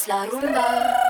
es la rumba.